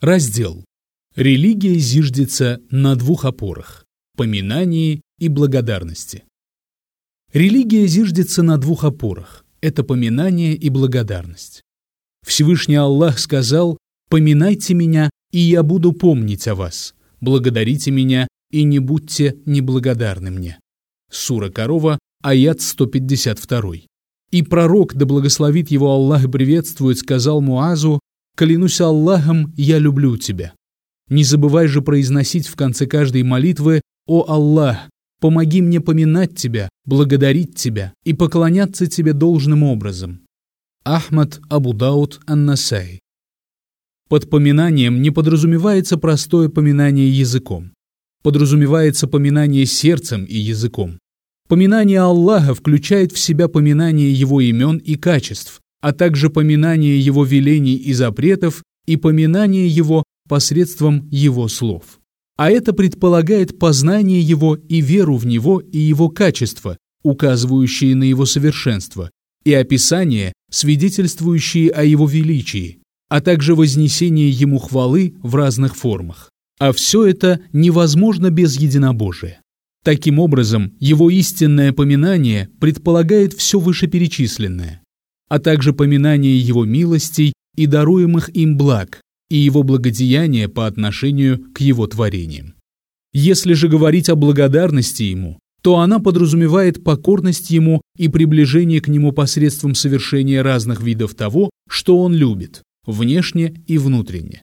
Раздел. Религия зиждется на двух опорах – поминании и благодарности. Религия зиждется на двух опорах – это поминание и благодарность. Всевышний Аллах сказал «Поминайте меня, и я буду помнить о вас, благодарите меня, и не будьте неблагодарны мне». Сура Корова, аят 152. И пророк, да благословит его Аллах и приветствует, сказал Муазу «Клянусь Аллахом, я люблю тебя». Не забывай же произносить в конце каждой молитвы «О Аллах, помоги мне поминать Тебя, благодарить Тебя и поклоняться Тебе должным образом». Ахмад Абу Дауд Ан-Насай Под поминанием не подразумевается простое поминание языком. Подразумевается поминание сердцем и языком. Поминание Аллаха включает в себя поминание Его имен и качеств, а также поминание Его велений и запретов и поминание Его посредством Его слов. А это предполагает познание Его и веру в Него и Его качества, указывающие на Его совершенство, и описание, свидетельствующие о Его величии, а также вознесение Ему хвалы в разных формах. А все это невозможно без единобожия. Таким образом, его истинное поминание предполагает все вышеперечисленное а также поминание Его милостей и даруемых им благ, и Его благодеяния по отношению к Его творениям. Если же говорить о благодарности Ему, то она подразумевает покорность Ему и приближение к Нему посредством совершения разных видов того, что Он любит, внешне и внутренне.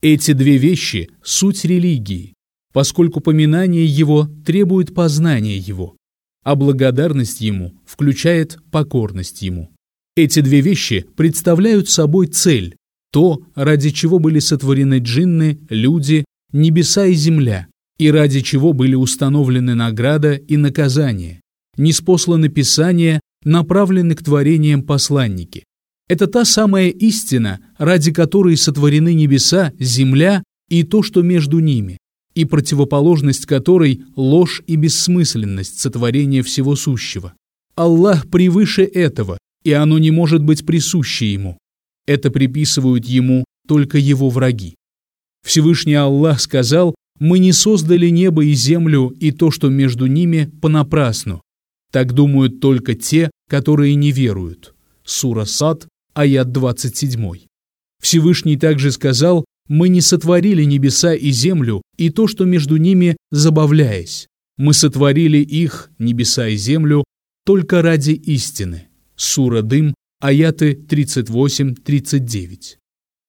Эти две вещи – суть религии, поскольку поминание Его требует познания Его, а благодарность Ему включает покорность Ему. Эти две вещи представляют собой цель, то, ради чего были сотворены джинны, люди, небеса и земля, и ради чего были установлены награда и наказание, неспосланы Писания, направлены к творениям посланники. Это та самая истина, ради которой сотворены небеса, земля и то, что между ними, и противоположность которой – ложь и бессмысленность сотворения всего сущего. Аллах превыше этого, и оно не может быть присуще ему. Это приписывают ему только его враги. Всевышний Аллах сказал, «Мы не создали небо и землю и то, что между ними, понапрасну». Так думают только те, которые не веруют. Сура Сад, аят 27. Всевышний также сказал, «Мы не сотворили небеса и землю и то, что между ними, забавляясь. Мы сотворили их, небеса и землю, только ради истины». Сура Дым, аяты 38-39.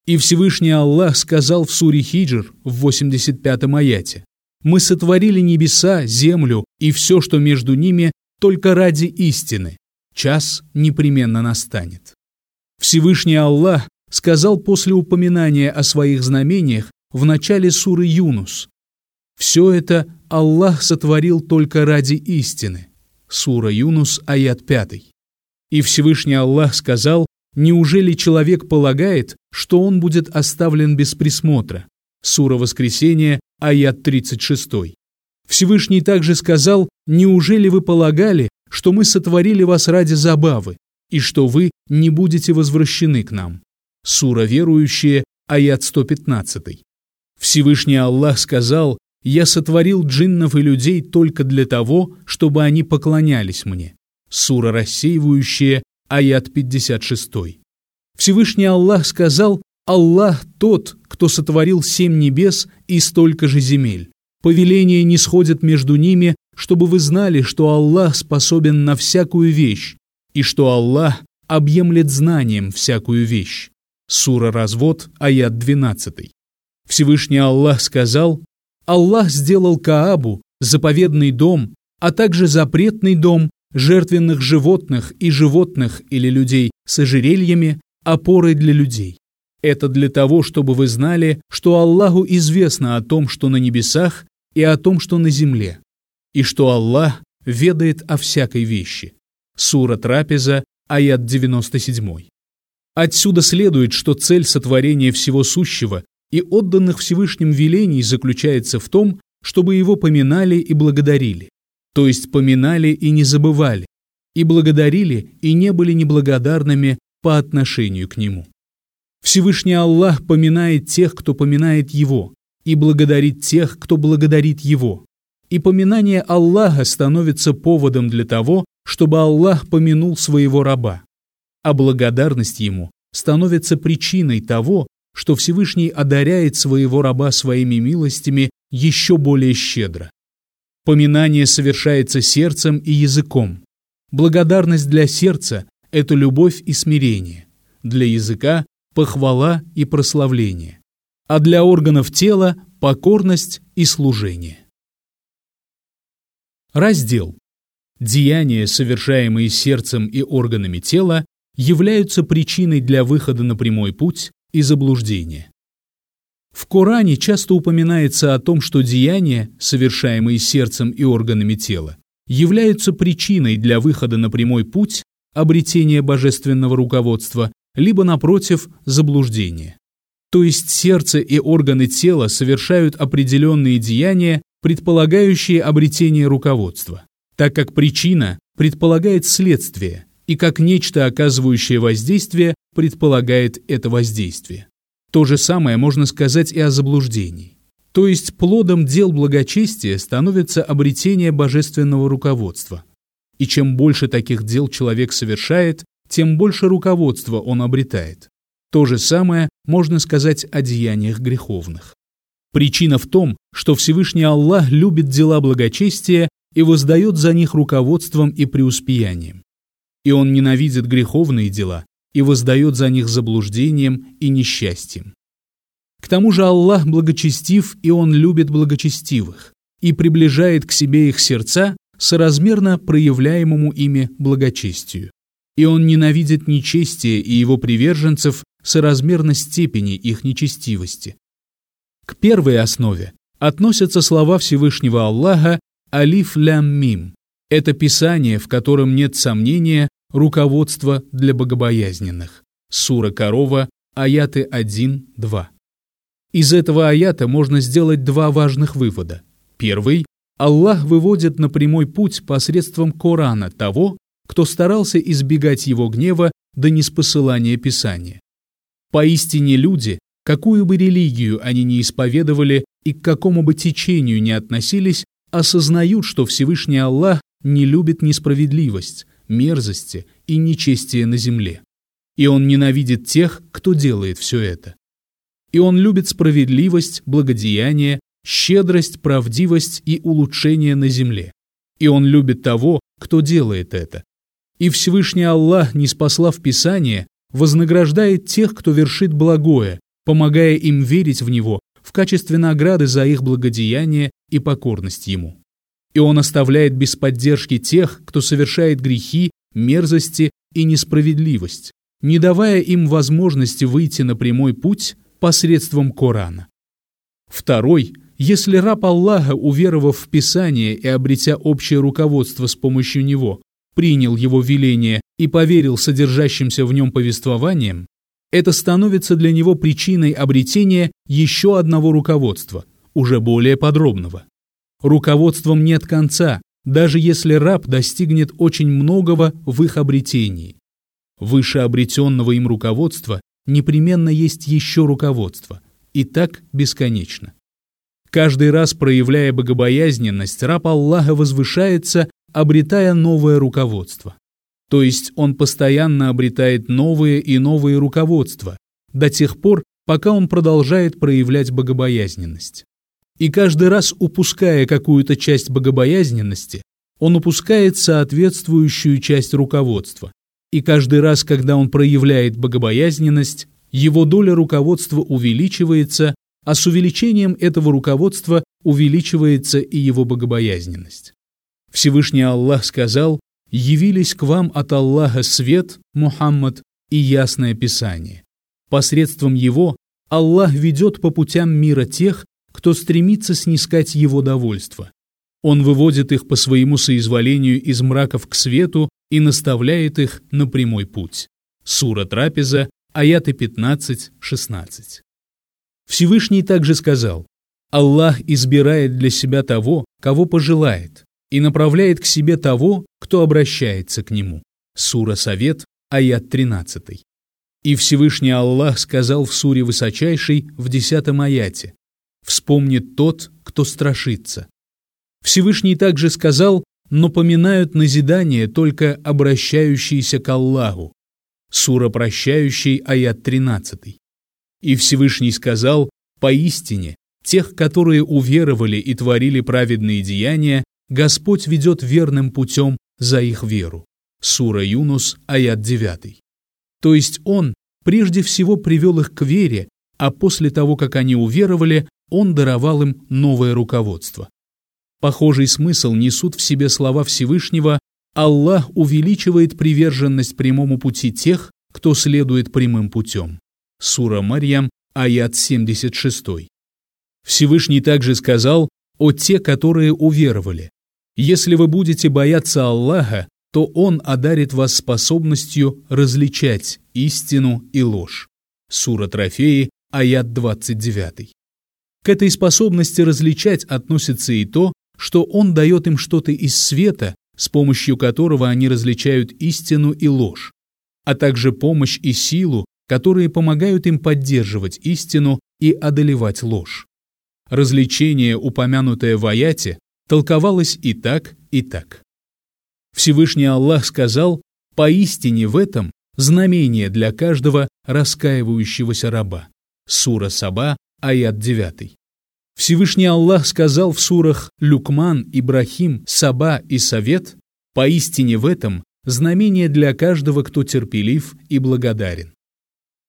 И Всевышний Аллах сказал в суре Хиджр в 85-м аяте, «Мы сотворили небеса, землю и все, что между ними, только ради истины. Час непременно настанет». Всевышний Аллах сказал после упоминания о своих знамениях в начале суры Юнус, «Все это Аллах сотворил только ради истины». Сура Юнус, аят 5. И Всевышний Аллах сказал, «Неужели человек полагает, что он будет оставлен без присмотра?» Сура Воскресения, аят 36. Всевышний также сказал, «Неужели вы полагали, что мы сотворили вас ради забавы, и что вы не будете возвращены к нам?» Сура Верующие, аят 115. Всевышний Аллах сказал, «Я сотворил джиннов и людей только для того, чтобы они поклонялись мне». Сура рассеивающая, аят 56. Всевышний Аллах сказал, «Аллах тот, кто сотворил семь небес и столько же земель. Повеление не сходит между ними, чтобы вы знали, что Аллах способен на всякую вещь, и что Аллах объемлет знанием всякую вещь». Сура Развод, аят 12. Всевышний Аллах сказал, «Аллах сделал Каабу, заповедный дом, а также запретный дом жертвенных животных и животных или людей с ожерельями опорой для людей. Это для того, чтобы вы знали, что Аллаху известно о том, что на небесах, и о том, что на земле, и что Аллах ведает о всякой вещи. Сура Трапеза, аят 97. Отсюда следует, что цель сотворения всего сущего и отданных Всевышним велений заключается в том, чтобы его поминали и благодарили то есть поминали и не забывали, и благодарили и не были неблагодарными по отношению к нему. Всевышний Аллах поминает тех, кто поминает Его, и благодарит тех, кто благодарит Его. И поминание Аллаха становится поводом для того, чтобы Аллах помянул своего раба. А благодарность Ему становится причиной того, что Всевышний одаряет своего раба своими милостями еще более щедро. Поминание совершается сердцем и языком. Благодарность для сердца – это любовь и смирение. Для языка – похвала и прославление. А для органов тела – покорность и служение. Раздел. Деяния, совершаемые сердцем и органами тела, являются причиной для выхода на прямой путь и заблуждения. В Коране часто упоминается о том, что деяния, совершаемые сердцем и органами тела, являются причиной для выхода на прямой путь, обретения божественного руководства, либо, напротив, заблуждения. То есть сердце и органы тела совершают определенные деяния, предполагающие обретение руководства, так как причина предполагает следствие, и как нечто, оказывающее воздействие, предполагает это воздействие. То же самое можно сказать и о заблуждении. То есть плодом дел благочестия становится обретение божественного руководства. И чем больше таких дел человек совершает, тем больше руководства он обретает. То же самое можно сказать о деяниях греховных. Причина в том, что Всевышний Аллах любит дела благочестия и воздает за них руководством и преуспеянием. И Он ненавидит греховные дела и воздает за них заблуждением и несчастьем. К тому же Аллах благочестив, и Он любит благочестивых, и приближает к себе их сердца соразмерно проявляемому ими благочестию. И Он ненавидит нечестие и его приверженцев соразмерно степени их нечестивости. К первой основе относятся слова Всевышнего Аллаха «Алиф лям мим». Это писание, в котором нет сомнения, руководство для богобоязненных. Сура Корова, аяты 1-2. Из этого аята можно сделать два важных вывода. Первый – Аллах выводит на прямой путь посредством Корана того, кто старался избегать его гнева до неспосылания Писания. Поистине люди, какую бы религию они ни исповедовали и к какому бы течению ни относились, осознают, что Всевышний Аллах не любит несправедливость, мерзости и нечестия на земле. И он ненавидит тех, кто делает все это. И он любит справедливость, благодеяние, щедрость, правдивость и улучшение на земле. И он любит того, кто делает это. И Всевышний Аллах, не спаслав Писание, вознаграждает тех, кто вершит благое, помогая им верить в Него в качестве награды за их благодеяние и покорность Ему и он оставляет без поддержки тех, кто совершает грехи, мерзости и несправедливость, не давая им возможности выйти на прямой путь посредством Корана. Второй, если раб Аллаха, уверовав в Писание и обретя общее руководство с помощью него, принял его веление и поверил содержащимся в нем повествованиям, это становится для него причиной обретения еще одного руководства, уже более подробного. Руководством нет конца, даже если раб достигнет очень многого в их обретении. Выше обретенного им руководства непременно есть еще руководство, и так бесконечно. Каждый раз проявляя богобоязненность, раб Аллаха возвышается, обретая новое руководство. То есть он постоянно обретает новые и новые руководства, до тех пор, пока он продолжает проявлять богобоязненность. И каждый раз упуская какую-то часть богобоязненности, он упускает соответствующую часть руководства. И каждый раз, когда он проявляет богобоязненность, его доля руководства увеличивается, а с увеличением этого руководства увеличивается и его богобоязненность. Всевышний Аллах сказал, «Явились к вам от Аллаха свет, Мухаммад, и ясное Писание. Посредством его Аллах ведет по путям мира тех, кто стремится снискать его довольство. Он выводит их по своему соизволению из мраков к свету и наставляет их на прямой путь. Сура Трапеза, аяты 15-16. Всевышний также сказал, «Аллах избирает для себя того, кого пожелает, и направляет к себе того, кто обращается к Нему». Сура Совет, аят 13. И Всевышний Аллах сказал в суре Высочайшей в десятом аяте «Вспомнит тот, кто страшится». Всевышний также сказал «Но поминают назидание только обращающиеся к Аллаху». Сура прощающий, аят 13. И Всевышний сказал «Поистине, тех, которые уверовали и творили праведные деяния, Господь ведет верным путем за их веру». Сура Юнус, аят 9. То есть Он прежде всего привел их к вере, а после того, как они уверовали, Он даровал им новое руководство. Похожий смысл несут в себе слова Всевышнего «Аллах увеличивает приверженность прямому пути тех, кто следует прямым путем». Сура Марьям, аят 76. Всевышний также сказал «О те, которые уверовали». Если вы будете бояться Аллаха, то Он одарит вас способностью различать истину и ложь. Сура Трофеи, аят 29. К этой способности различать относится и то, что Он дает им что-то из света, с помощью которого они различают истину и ложь, а также помощь и силу, которые помогают им поддерживать истину и одолевать ложь. Развлечение, упомянутое в аяте, толковалось и так, и так. Всевышний Аллах сказал, «Поистине в этом знамение для каждого раскаивающегося раба». Сура Саба, аят 9. Всевышний Аллах сказал в сурах Люкман, Ибрахим, Саба и Совет, «Поистине в этом знамение для каждого, кто терпелив и благодарен».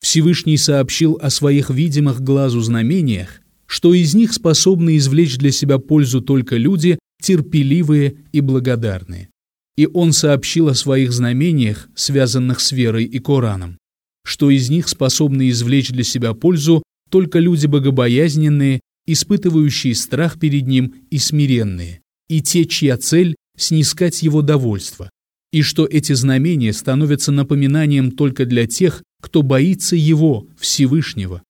Всевышний сообщил о своих видимых глазу знамениях, что из них способны извлечь для себя пользу только люди, терпеливые и благодарные. И он сообщил о своих знамениях, связанных с верой и Кораном, что из них способны извлечь для себя пользу только люди богобоязненные, испытывающие страх перед ним и смиренные, и те, чья цель – снискать его довольство, и что эти знамения становятся напоминанием только для тех, кто боится его, Всевышнего.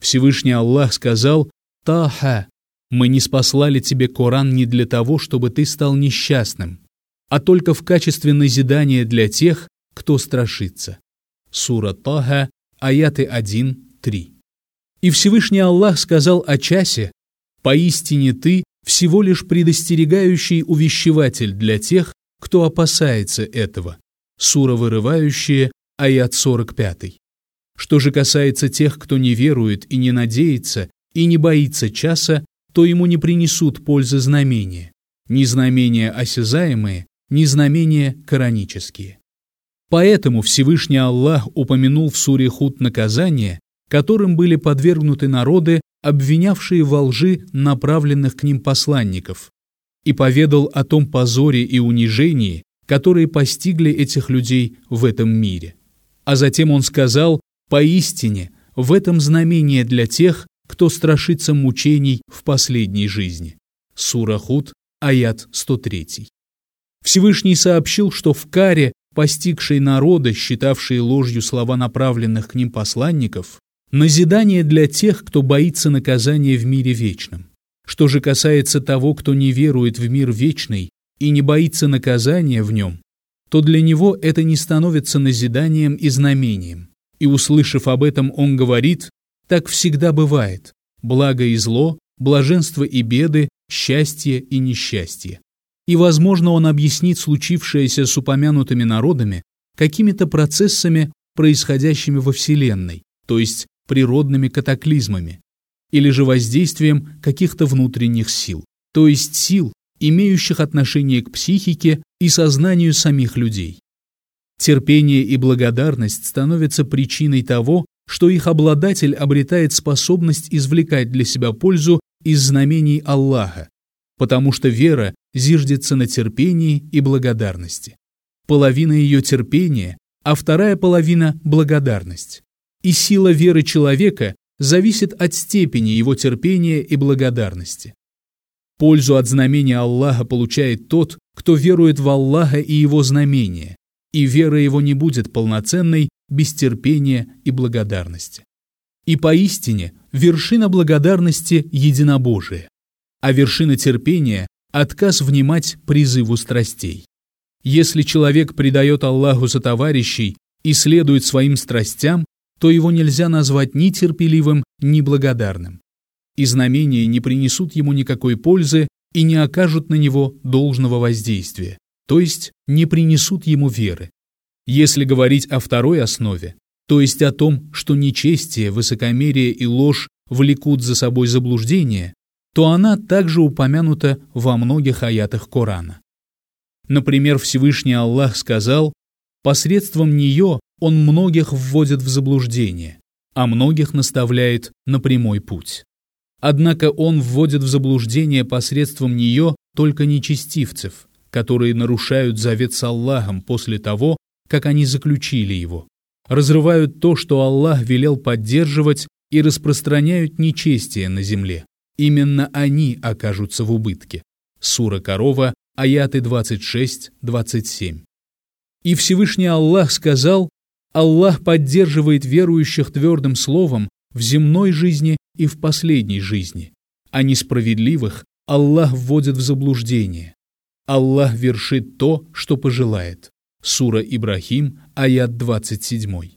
Всевышний Аллах сказал «Таха, мы не спаслали тебе Коран не для того, чтобы ты стал несчастным, а только в качестве назидания для тех, кто страшится. Сура Таха, аяты 1-3. И Всевышний Аллах сказал о часе, «Поистине ты всего лишь предостерегающий увещеватель для тех, кто опасается этого». Сура вырывающая, аят 45. Что же касается тех, кто не верует и не надеется, и не боится часа, то ему не принесут пользы знамения, ни знамения осязаемые, ни знамения коранические. Поэтому Всевышний Аллах упомянул в суре Худ наказание, которым были подвергнуты народы, обвинявшие во лжи направленных к ним посланников, и поведал о том позоре и унижении, которые постигли этих людей в этом мире. А затем он сказал, «Поистине, в этом знамение для тех, кто страшится мучений в последней жизни». Сура Худ, аят 103. Всевышний сообщил, что в каре, постигшей народа, считавшие ложью слова направленных к ним посланников, назидание для тех, кто боится наказания в мире вечном. Что же касается того, кто не верует в мир вечный и не боится наказания в нем, то для него это не становится назиданием и знамением. И услышав об этом, он говорит, так всегда бывает, благо и зло, блаженство и беды, счастье и несчастье и, возможно, он объяснит случившееся с упомянутыми народами какими-то процессами, происходящими во Вселенной, то есть природными катаклизмами, или же воздействием каких-то внутренних сил, то есть сил, имеющих отношение к психике и сознанию самих людей. Терпение и благодарность становятся причиной того, что их обладатель обретает способность извлекать для себя пользу из знамений Аллаха, потому что вера зиждется на терпении и благодарности. Половина ее терпения, а вторая половина – благодарность. И сила веры человека зависит от степени его терпения и благодарности. Пользу от знамения Аллаха получает тот, кто верует в Аллаха и его знамения, и вера его не будет полноценной без терпения и благодарности. И поистине вершина благодарности – единобожие, а вершина терпения отказ внимать призыву страстей. Если человек предает Аллаху за товарищей и следует своим страстям, то его нельзя назвать ни терпеливым, ни благодарным. И знамения не принесут ему никакой пользы и не окажут на него должного воздействия, то есть не принесут ему веры. Если говорить о второй основе, то есть о том, что нечестие, высокомерие и ложь влекут за собой заблуждение, то она также упомянута во многих аятах Корана. Например, Всевышний Аллах сказал, посредством нее Он многих вводит в заблуждение, а многих наставляет на прямой путь. Однако Он вводит в заблуждение посредством нее только нечестивцев, которые нарушают завет с Аллахом после того, как они заключили его, разрывают то, что Аллах велел поддерживать, и распространяют нечестие на земле. Именно они окажутся в убытке. Сура Корова, аяты 26-27. И Всевышний Аллах сказал, Аллах поддерживает верующих твердым словом в земной жизни и в последней жизни, а несправедливых Аллах вводит в заблуждение. Аллах вершит то, что пожелает. Сура Ибрахим, аят 27.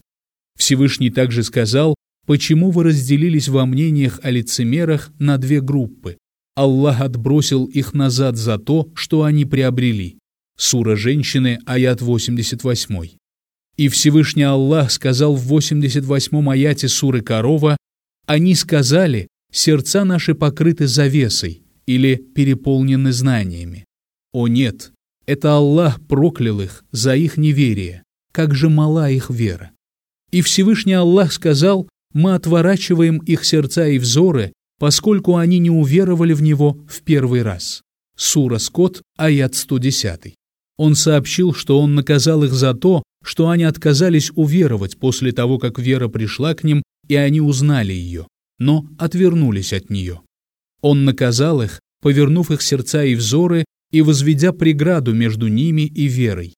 Всевышний также сказал, почему вы разделились во мнениях о лицемерах на две группы. Аллах отбросил их назад за то, что они приобрели. Сура женщины, аят 88. И Всевышний Аллах сказал в 88 аяте суры Корова, «Они сказали, сердца наши покрыты завесой или переполнены знаниями. О нет, это Аллах проклял их за их неверие, как же мала их вера. И Всевышний Аллах сказал, мы отворачиваем их сердца и взоры, поскольку они не уверовали в Него в первый раз. Сура Скот, аят 110. Он сообщил, что Он наказал их за то, что они отказались уверовать после того, как вера пришла к ним, и они узнали ее, но отвернулись от нее. Он наказал их, повернув их сердца и взоры и возведя преграду между ними и верой.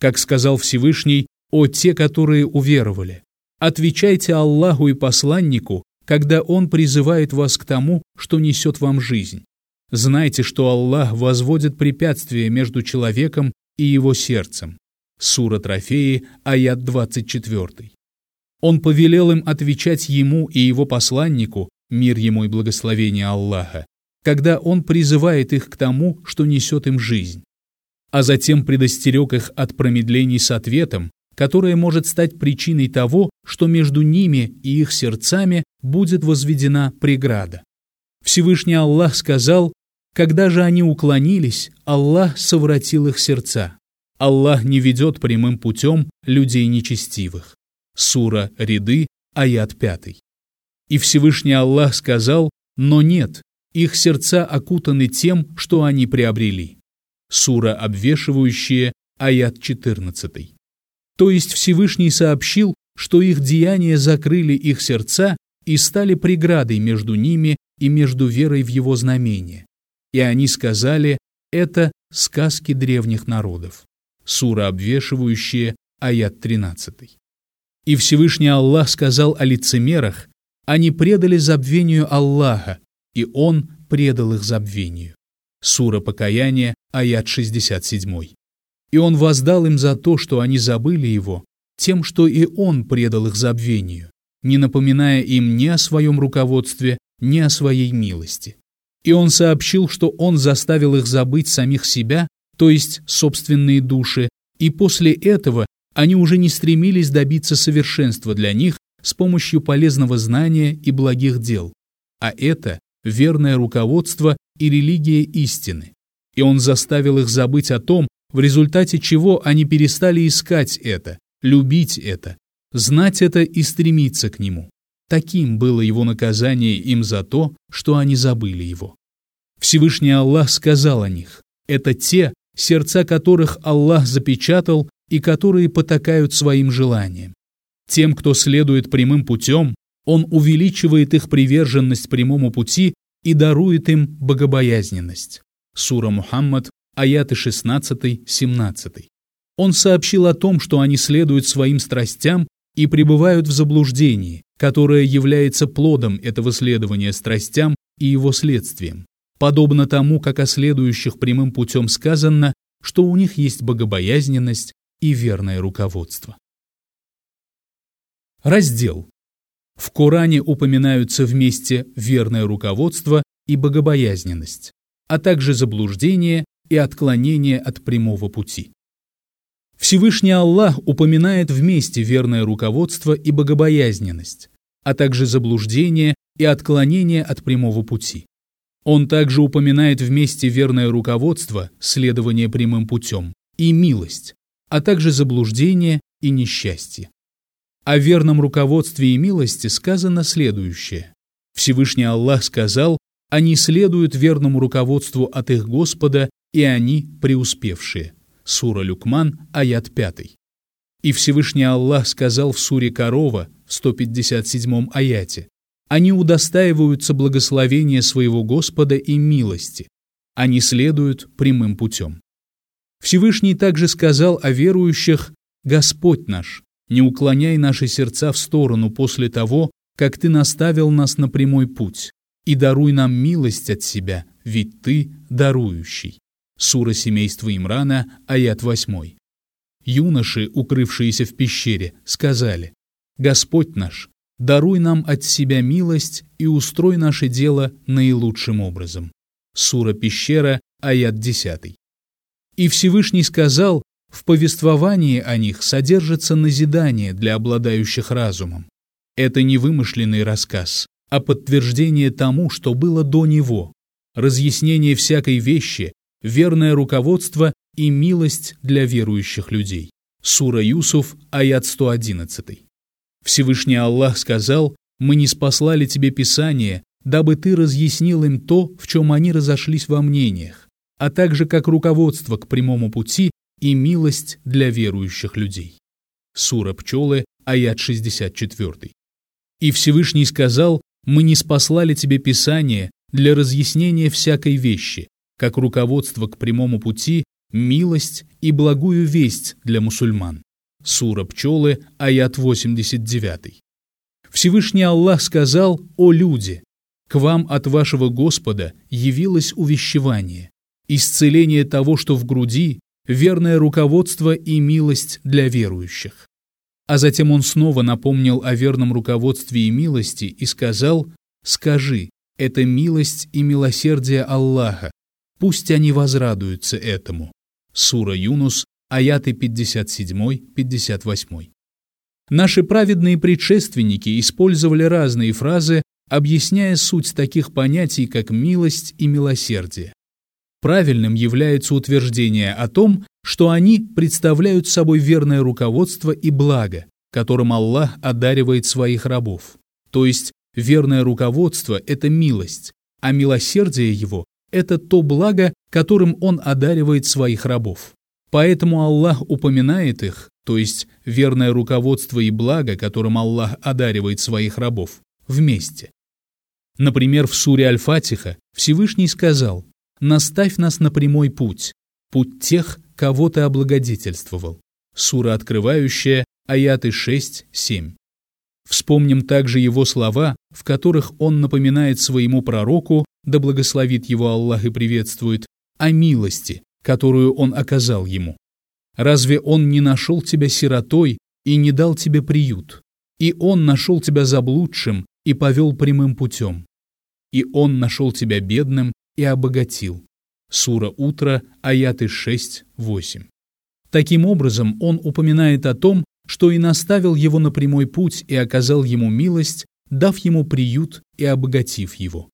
Как сказал Всевышний, «О те, которые уверовали, отвечайте Аллаху и посланнику, когда Он призывает вас к тому, что несет вам жизнь. Знайте, что Аллах возводит препятствия между человеком и его сердцем». Сура Трофеи, аят 24. Он повелел им отвечать ему и его посланнику, мир ему и благословение Аллаха, когда он призывает их к тому, что несет им жизнь, а затем предостерег их от промедлений с ответом, которое может стать причиной того, что между ними и их сердцами будет возведена преграда. Всевышний Аллах сказал, когда же они уклонились, Аллах совратил их сердца. Аллах не ведет прямым путем людей нечестивых. Сура Ряды, аят 5. И Всевышний Аллах сказал, но нет, их сердца окутаны тем, что они приобрели. Сура обвешивающая, аят 14. То есть Всевышний сообщил, что их деяния закрыли их сердца и стали преградой между ними и между верой в его знамение. И они сказали, это сказки древних народов. Сура обвешивающая, аят 13. И Всевышний Аллах сказал о лицемерах, они предали забвению Аллаха, и он предал их забвению. Сура Покаяния, аят 67. И он воздал им за то, что они забыли его, тем, что и он предал их забвению, не напоминая им ни о своем руководстве, ни о своей милости. И он сообщил, что он заставил их забыть самих себя, то есть собственные души, и после этого они уже не стремились добиться совершенства для них с помощью полезного знания и благих дел. А это верное руководство и религия истины. И он заставил их забыть о том, в результате чего они перестали искать это, любить это, знать это и стремиться к нему. Таким было его наказание им за то, что они забыли его. Всевышний Аллах сказал о них, это те, сердца которых Аллах запечатал и которые потакают своим желаниям. Тем, кто следует прямым путем, он увеличивает их приверженность прямому пути и дарует им богобоязненность. Сура Мухаммад, аяты 16-17. Он сообщил о том, что они следуют своим страстям и пребывают в заблуждении, которое является плодом этого следования страстям и его следствием, подобно тому, как о следующих прямым путем сказано, что у них есть богобоязненность и верное руководство. Раздел. В Коране упоминаются вместе верное руководство и богобоязненность, а также заблуждение и отклонение от прямого пути. Всевышний Аллах упоминает вместе верное руководство и богобоязненность, а также заблуждение и отклонение от прямого пути. Он также упоминает вместе верное руководство, следование прямым путем, и милость, а также заблуждение и несчастье. О верном руководстве и милости сказано следующее. Всевышний Аллах сказал, они следуют верному руководству от их Господа, и они преуспевшие. Сура Люкман, аят 5. И Всевышний Аллах сказал в суре Корова в 157 аяте, «Они удостаиваются благословения своего Господа и милости, они следуют прямым путем». Всевышний также сказал о верующих «Господь наш, не уклоняй наши сердца в сторону после того, как Ты наставил нас на прямой путь, и даруй нам милость от Себя, ведь Ты дарующий». Сура семейства Имрана, аят 8. Юноши, укрывшиеся в пещере, сказали, «Господь наш, даруй нам от себя милость и устрой наше дело наилучшим образом». Сура пещера, аят 10. И Всевышний сказал, в повествовании о них содержится назидание для обладающих разумом. Это не вымышленный рассказ, а подтверждение тому, что было до него, разъяснение всякой вещи, верное руководство и милость для верующих людей. Сура Юсуф, аят 111. Всевышний Аллах сказал, «Мы не спаслали тебе Писание, дабы ты разъяснил им то, в чем они разошлись во мнениях, а также как руководство к прямому пути и милость для верующих людей». Сура Пчелы, аят 64. И Всевышний сказал, «Мы не спаслали тебе Писание для разъяснения всякой вещи, как руководство к прямому пути, милость и благую весть для мусульман. Сура Пчелы, аят 89. Всевышний Аллах сказал «О люди! К вам от вашего Господа явилось увещевание, исцеление того, что в груди, верное руководство и милость для верующих». А затем он снова напомнил о верном руководстве и милости и сказал «Скажи, это милость и милосердие Аллаха, Пусть они возрадуются этому. Сура Юнус, аяты 57-58. Наши праведные предшественники использовали разные фразы, объясняя суть таких понятий, как милость и милосердие. Правильным является утверждение о том, что они представляют собой верное руководство и благо, которым Аллах одаривает своих рабов. То есть верное руководство – это милость, а милосердие его это то благо, которым Он одаривает своих рабов. Поэтому Аллах упоминает их, то есть верное руководство и благо, которым Аллах одаривает своих рабов, вместе. Например, в суре Аль-Фатиха Всевышний сказал «Наставь нас на прямой путь, путь тех, кого ты облагодетельствовал». Сура открывающая, аяты 6-7. Вспомним также его слова, в которых он напоминает своему пророку да благословит его Аллах и приветствует, о милости, которую он оказал ему. Разве он не нашел тебя сиротой и не дал тебе приют? И он нашел тебя заблудшим и повел прямым путем. И он нашел тебя бедным и обогатил. Сура Утро, аяты 6-8. Таким образом, он упоминает о том, что и наставил его на прямой путь и оказал ему милость, дав ему приют и обогатив его.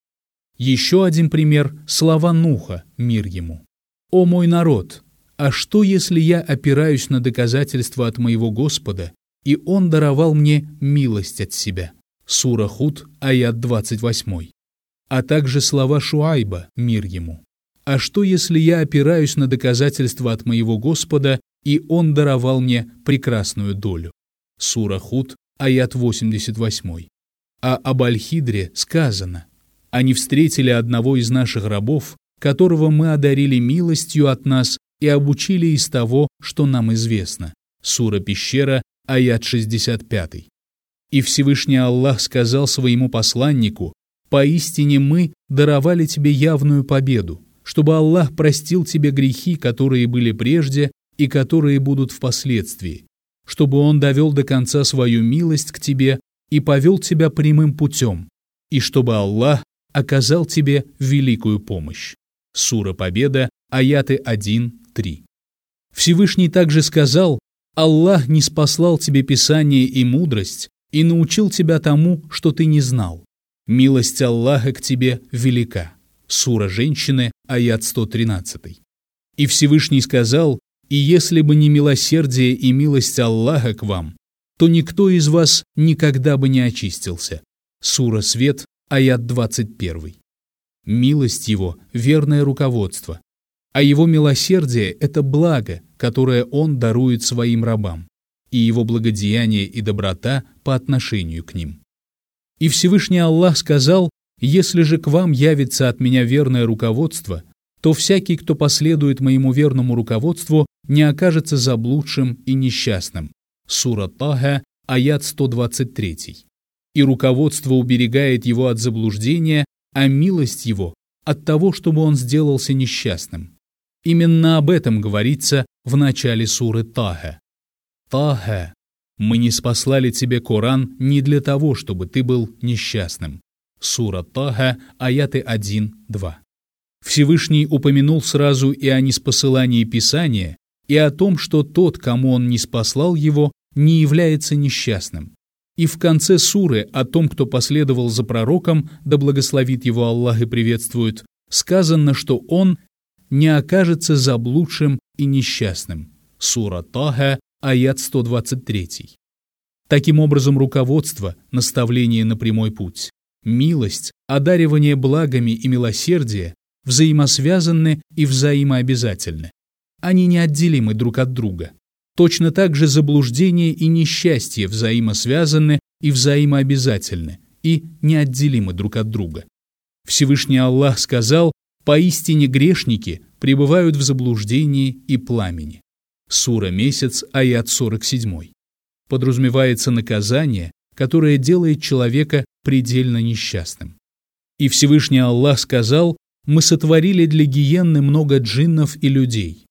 Еще один пример – слова Нуха, мир ему. «О мой народ! А что, если я опираюсь на доказательства от моего Господа, и Он даровал мне милость от себя?» Сура Худ, аят 28. А также слова Шуайба, мир ему. «А что, если я опираюсь на доказательства от моего Господа, и Он даровал мне прекрасную долю?» Сура Худ, аят 88. А об Аль-Хидре сказано они встретили одного из наших рабов, которого мы одарили милостью от нас и обучили из того, что нам известно. Сура Пещера, аят 65. И Всевышний Аллах сказал своему посланнику, «Поистине мы даровали тебе явную победу, чтобы Аллах простил тебе грехи, которые были прежде и которые будут впоследствии, чтобы Он довел до конца свою милость к тебе и повел тебя прямым путем, и чтобы Аллах оказал тебе великую помощь. Сура Победа, аяты 1-3. Всевышний также сказал, Аллах не спаслал тебе Писание и мудрость и научил тебя тому, что ты не знал. Милость Аллаха к тебе велика. Сура Женщины, аят 113. И Всевышний сказал, «И если бы не милосердие и милость Аллаха к вам, то никто из вас никогда бы не очистился». Сура Свет, аят 21. Милость Его – верное руководство, а Его милосердие – это благо, которое Он дарует своим рабам, и Его благодеяние и доброта по отношению к ним. И Всевышний Аллах сказал, «Если же к вам явится от меня верное руководство, то всякий, кто последует моему верному руководству, не окажется заблудшим и несчастным». Сура Тага, аят 123. И руководство уберегает его от заблуждения, а милость его – от того, чтобы он сделался несчастным. Именно об этом говорится в начале суры Тага. Тага, мы не спаслали тебе Коран не для того, чтобы ты был несчастным. Сура Тага, аяты 1-2. Всевышний упомянул сразу и о неспосылании Писания, и о том, что тот, кому он не спаслал его, не является несчастным. И в конце суры о том, кто последовал за пророком, да благословит его Аллах и приветствует, сказано, что он не окажется заблудшим и несчастным. Сура Тага, аят 123. Таким образом, руководство, наставление на прямой путь, милость, одаривание благами и милосердие взаимосвязаны и взаимообязательны. Они неотделимы друг от друга. Точно так же заблуждение и несчастье взаимосвязаны и взаимообязательны, и неотделимы друг от друга. Всевышний Аллах сказал, Поистине грешники пребывают в заблуждении и пламени. Сура «Месяц», аят 47. Подразумевается наказание, которое делает человека предельно несчастным. И Всевышний Аллах сказал, «Мы сотворили для гиенны много джиннов и людей.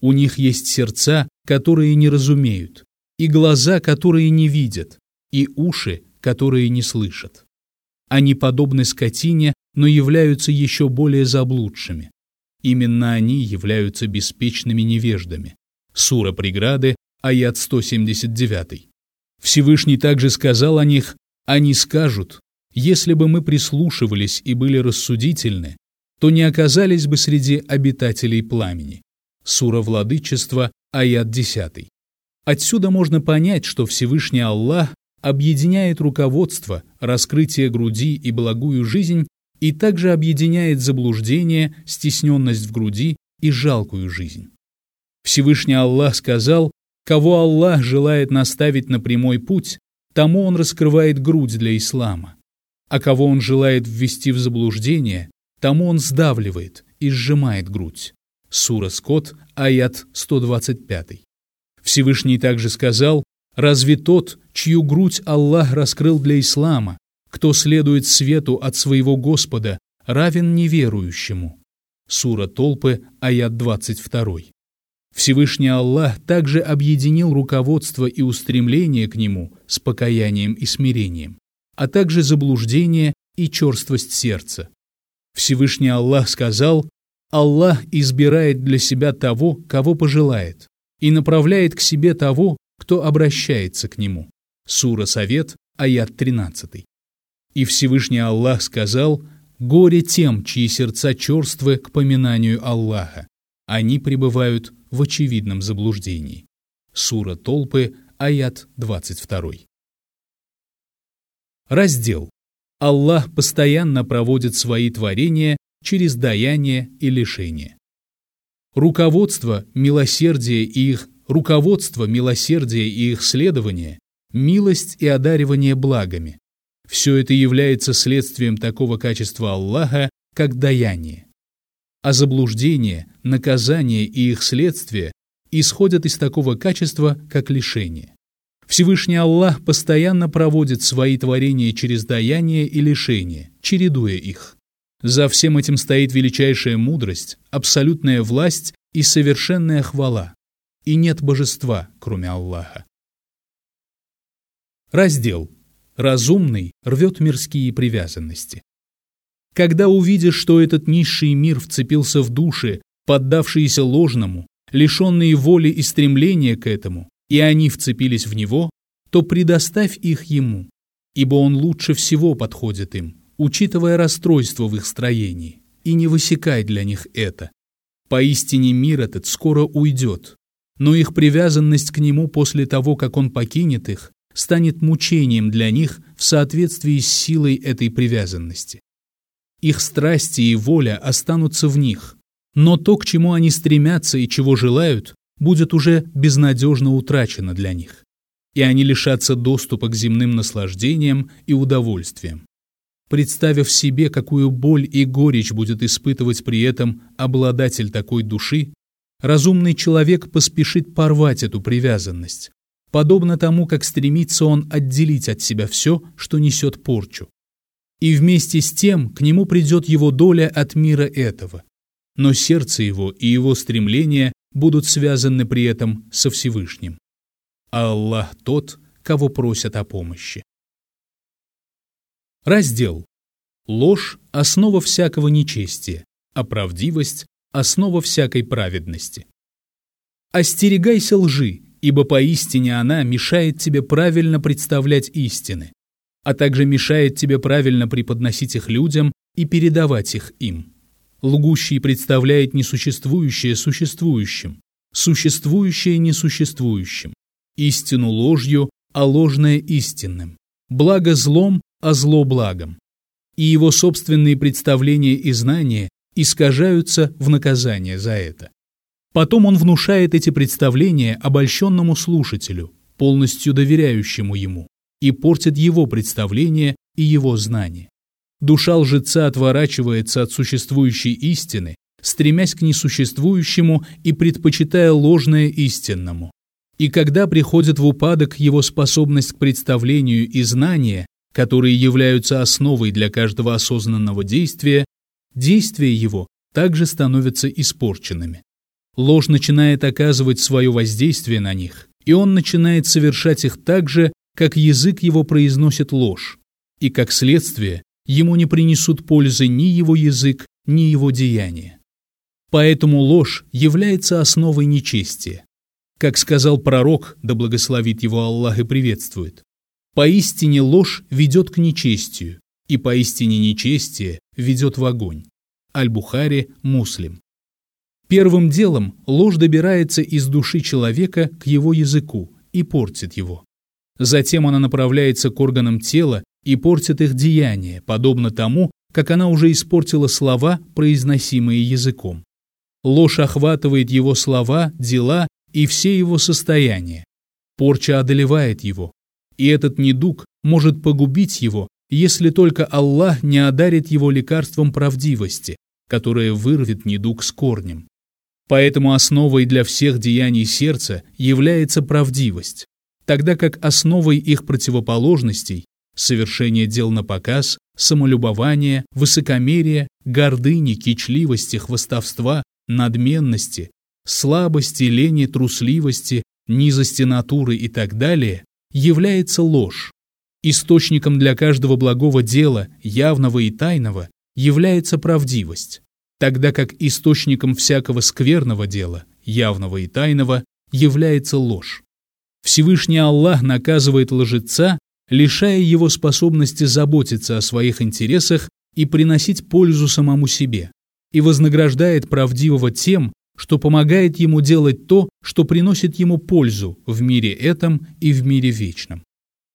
У них есть сердца, которые не разумеют, и глаза, которые не видят, и уши, которые не слышат. Они подобны скотине, но являются еще более заблудшими. Именно они являются беспечными невеждами. Сура преграды, аят 179. Всевышний также сказал о них, они скажут, если бы мы прислушивались и были рассудительны, то не оказались бы среди обитателей пламени. Сура Владычества, аят 10. Отсюда можно понять, что Всевышний Аллах объединяет руководство, раскрытие груди и благую жизнь и также объединяет заблуждение, стесненность в груди и жалкую жизнь. Всевышний Аллах сказал, кого Аллах желает наставить на прямой путь, тому Он раскрывает грудь для ислама, а кого Он желает ввести в заблуждение, тому Он сдавливает и сжимает грудь. Сура Скот, аят 125. Всевышний также сказал, «Разве тот, чью грудь Аллах раскрыл для ислама, кто следует свету от своего Господа, равен неверующему. Сура Толпы, аят 22. Всевышний Аллах также объединил руководство и устремление к Нему с покаянием и смирением, а также заблуждение и черствость сердца. Всевышний Аллах сказал, «Аллах избирает для себя того, кого пожелает, и направляет к себе того, кто обращается к Нему». Сура Совет, аят 13. И Всевышний Аллах сказал, «Горе тем, чьи сердца черствы к поминанию Аллаха. Они пребывают в очевидном заблуждении». Сура Толпы, аят 22. Раздел. Аллах постоянно проводит свои творения через даяние и лишение. Руководство, милосердие и их руководство, милосердие и их следование, милость и одаривание благами, все это является следствием такого качества Аллаха, как даяние. А заблуждение, наказание и их следствие исходят из такого качества, как лишение. Всевышний Аллах постоянно проводит свои творения через даяние и лишение, чередуя их. За всем этим стоит величайшая мудрость, абсолютная власть и совершенная хвала. И нет божества, кроме Аллаха. Раздел. Разумный рвет мирские привязанности. Когда увидишь, что этот низший мир вцепился в души, поддавшиеся ложному, лишенные воли и стремления к этому, и они вцепились в него, то предоставь их ему, ибо он лучше всего подходит им, учитывая расстройство в их строении, и не высекай для них это. Поистине мир этот скоро уйдет, но их привязанность к нему после того, как он покинет их, станет мучением для них в соответствии с силой этой привязанности. Их страсти и воля останутся в них, но то, к чему они стремятся и чего желают, будет уже безнадежно утрачено для них, и они лишатся доступа к земным наслаждениям и удовольствиям. Представив себе, какую боль и горечь будет испытывать при этом обладатель такой души, разумный человек поспешит порвать эту привязанность, подобно тому, как стремится он отделить от себя все, что несет порчу. И вместе с тем к нему придет его доля от мира этого. Но сердце его и его стремления будут связаны при этом со Всевышним. Аллах тот, кого просят о помощи. Раздел. Ложь – основа всякого нечестия, а правдивость – основа всякой праведности. Остерегайся лжи, ибо поистине она мешает тебе правильно представлять истины, а также мешает тебе правильно преподносить их людям и передавать их им. Лгущий представляет несуществующее существующим, существующее несуществующим, истину ложью, а ложное истинным, благо злом, а зло благом. И его собственные представления и знания искажаются в наказание за это. Потом он внушает эти представления обольщенному слушателю, полностью доверяющему ему, и портит его представления и его знания. Душа лжеца отворачивается от существующей истины, стремясь к несуществующему и предпочитая ложное истинному. И когда приходит в упадок его способность к представлению и знания, которые являются основой для каждого осознанного действия, действия его также становятся испорченными. Ложь начинает оказывать свое воздействие на них, и он начинает совершать их так же, как язык его произносит ложь, и как следствие ему не принесут пользы ни его язык, ни его деяния. Поэтому ложь является основой нечестия. Как сказал пророк, да благословит его Аллах и приветствует, «Поистине ложь ведет к нечестию, и поистине нечестие ведет в огонь». Аль-Бухари, Муслим. Первым делом ложь добирается из души человека к его языку и портит его. Затем она направляется к органам тела и портит их деяния, подобно тому, как она уже испортила слова, произносимые языком. Ложь охватывает его слова, дела и все его состояния. Порча одолевает его, и этот недуг может погубить его, если только Аллах не одарит его лекарством правдивости, которое вырвет недуг с корнем. Поэтому основой для всех деяний сердца является правдивость, тогда как основой их противоположностей – совершение дел на показ, самолюбование, высокомерие, гордыни, кичливости, хвостовства, надменности, слабости, лени, трусливости, низости натуры и так далее, является ложь. Источником для каждого благого дела, явного и тайного, является правдивость тогда как источником всякого скверного дела, явного и тайного, является ложь. Всевышний Аллах наказывает лжеца, лишая его способности заботиться о своих интересах и приносить пользу самому себе, и вознаграждает правдивого тем, что помогает ему делать то, что приносит ему пользу в мире этом и в мире вечном.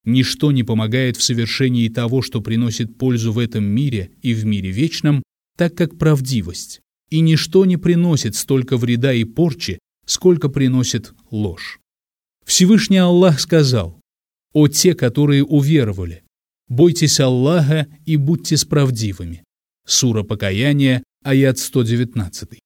Ничто не помогает в совершении того, что приносит пользу в этом мире и в мире вечном, так как правдивость, и ничто не приносит столько вреда и порчи, сколько приносит ложь. Всевышний Аллах сказал, «О те, которые уверовали, бойтесь Аллаха и будьте справдивыми». Сура Покаяния, аят 119.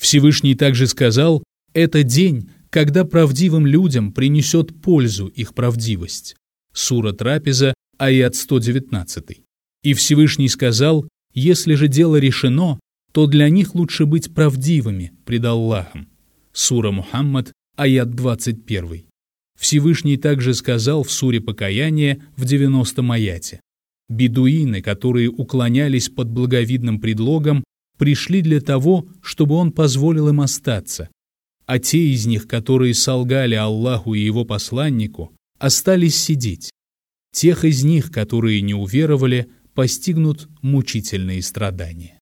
Всевышний также сказал, «Это день, когда правдивым людям принесет пользу их правдивость». Сура Трапеза, аят 119. И Всевышний сказал, если же дело решено, то для них лучше быть правдивыми пред Аллахом. Сура Мухаммад, аят 21. Всевышний также сказал в суре покаяния в 90-м аяте. Бедуины, которые уклонялись под благовидным предлогом, пришли для того, чтобы он позволил им остаться. А те из них, которые солгали Аллаху и его посланнику, остались сидеть. Тех из них, которые не уверовали, постигнут мучительные страдания.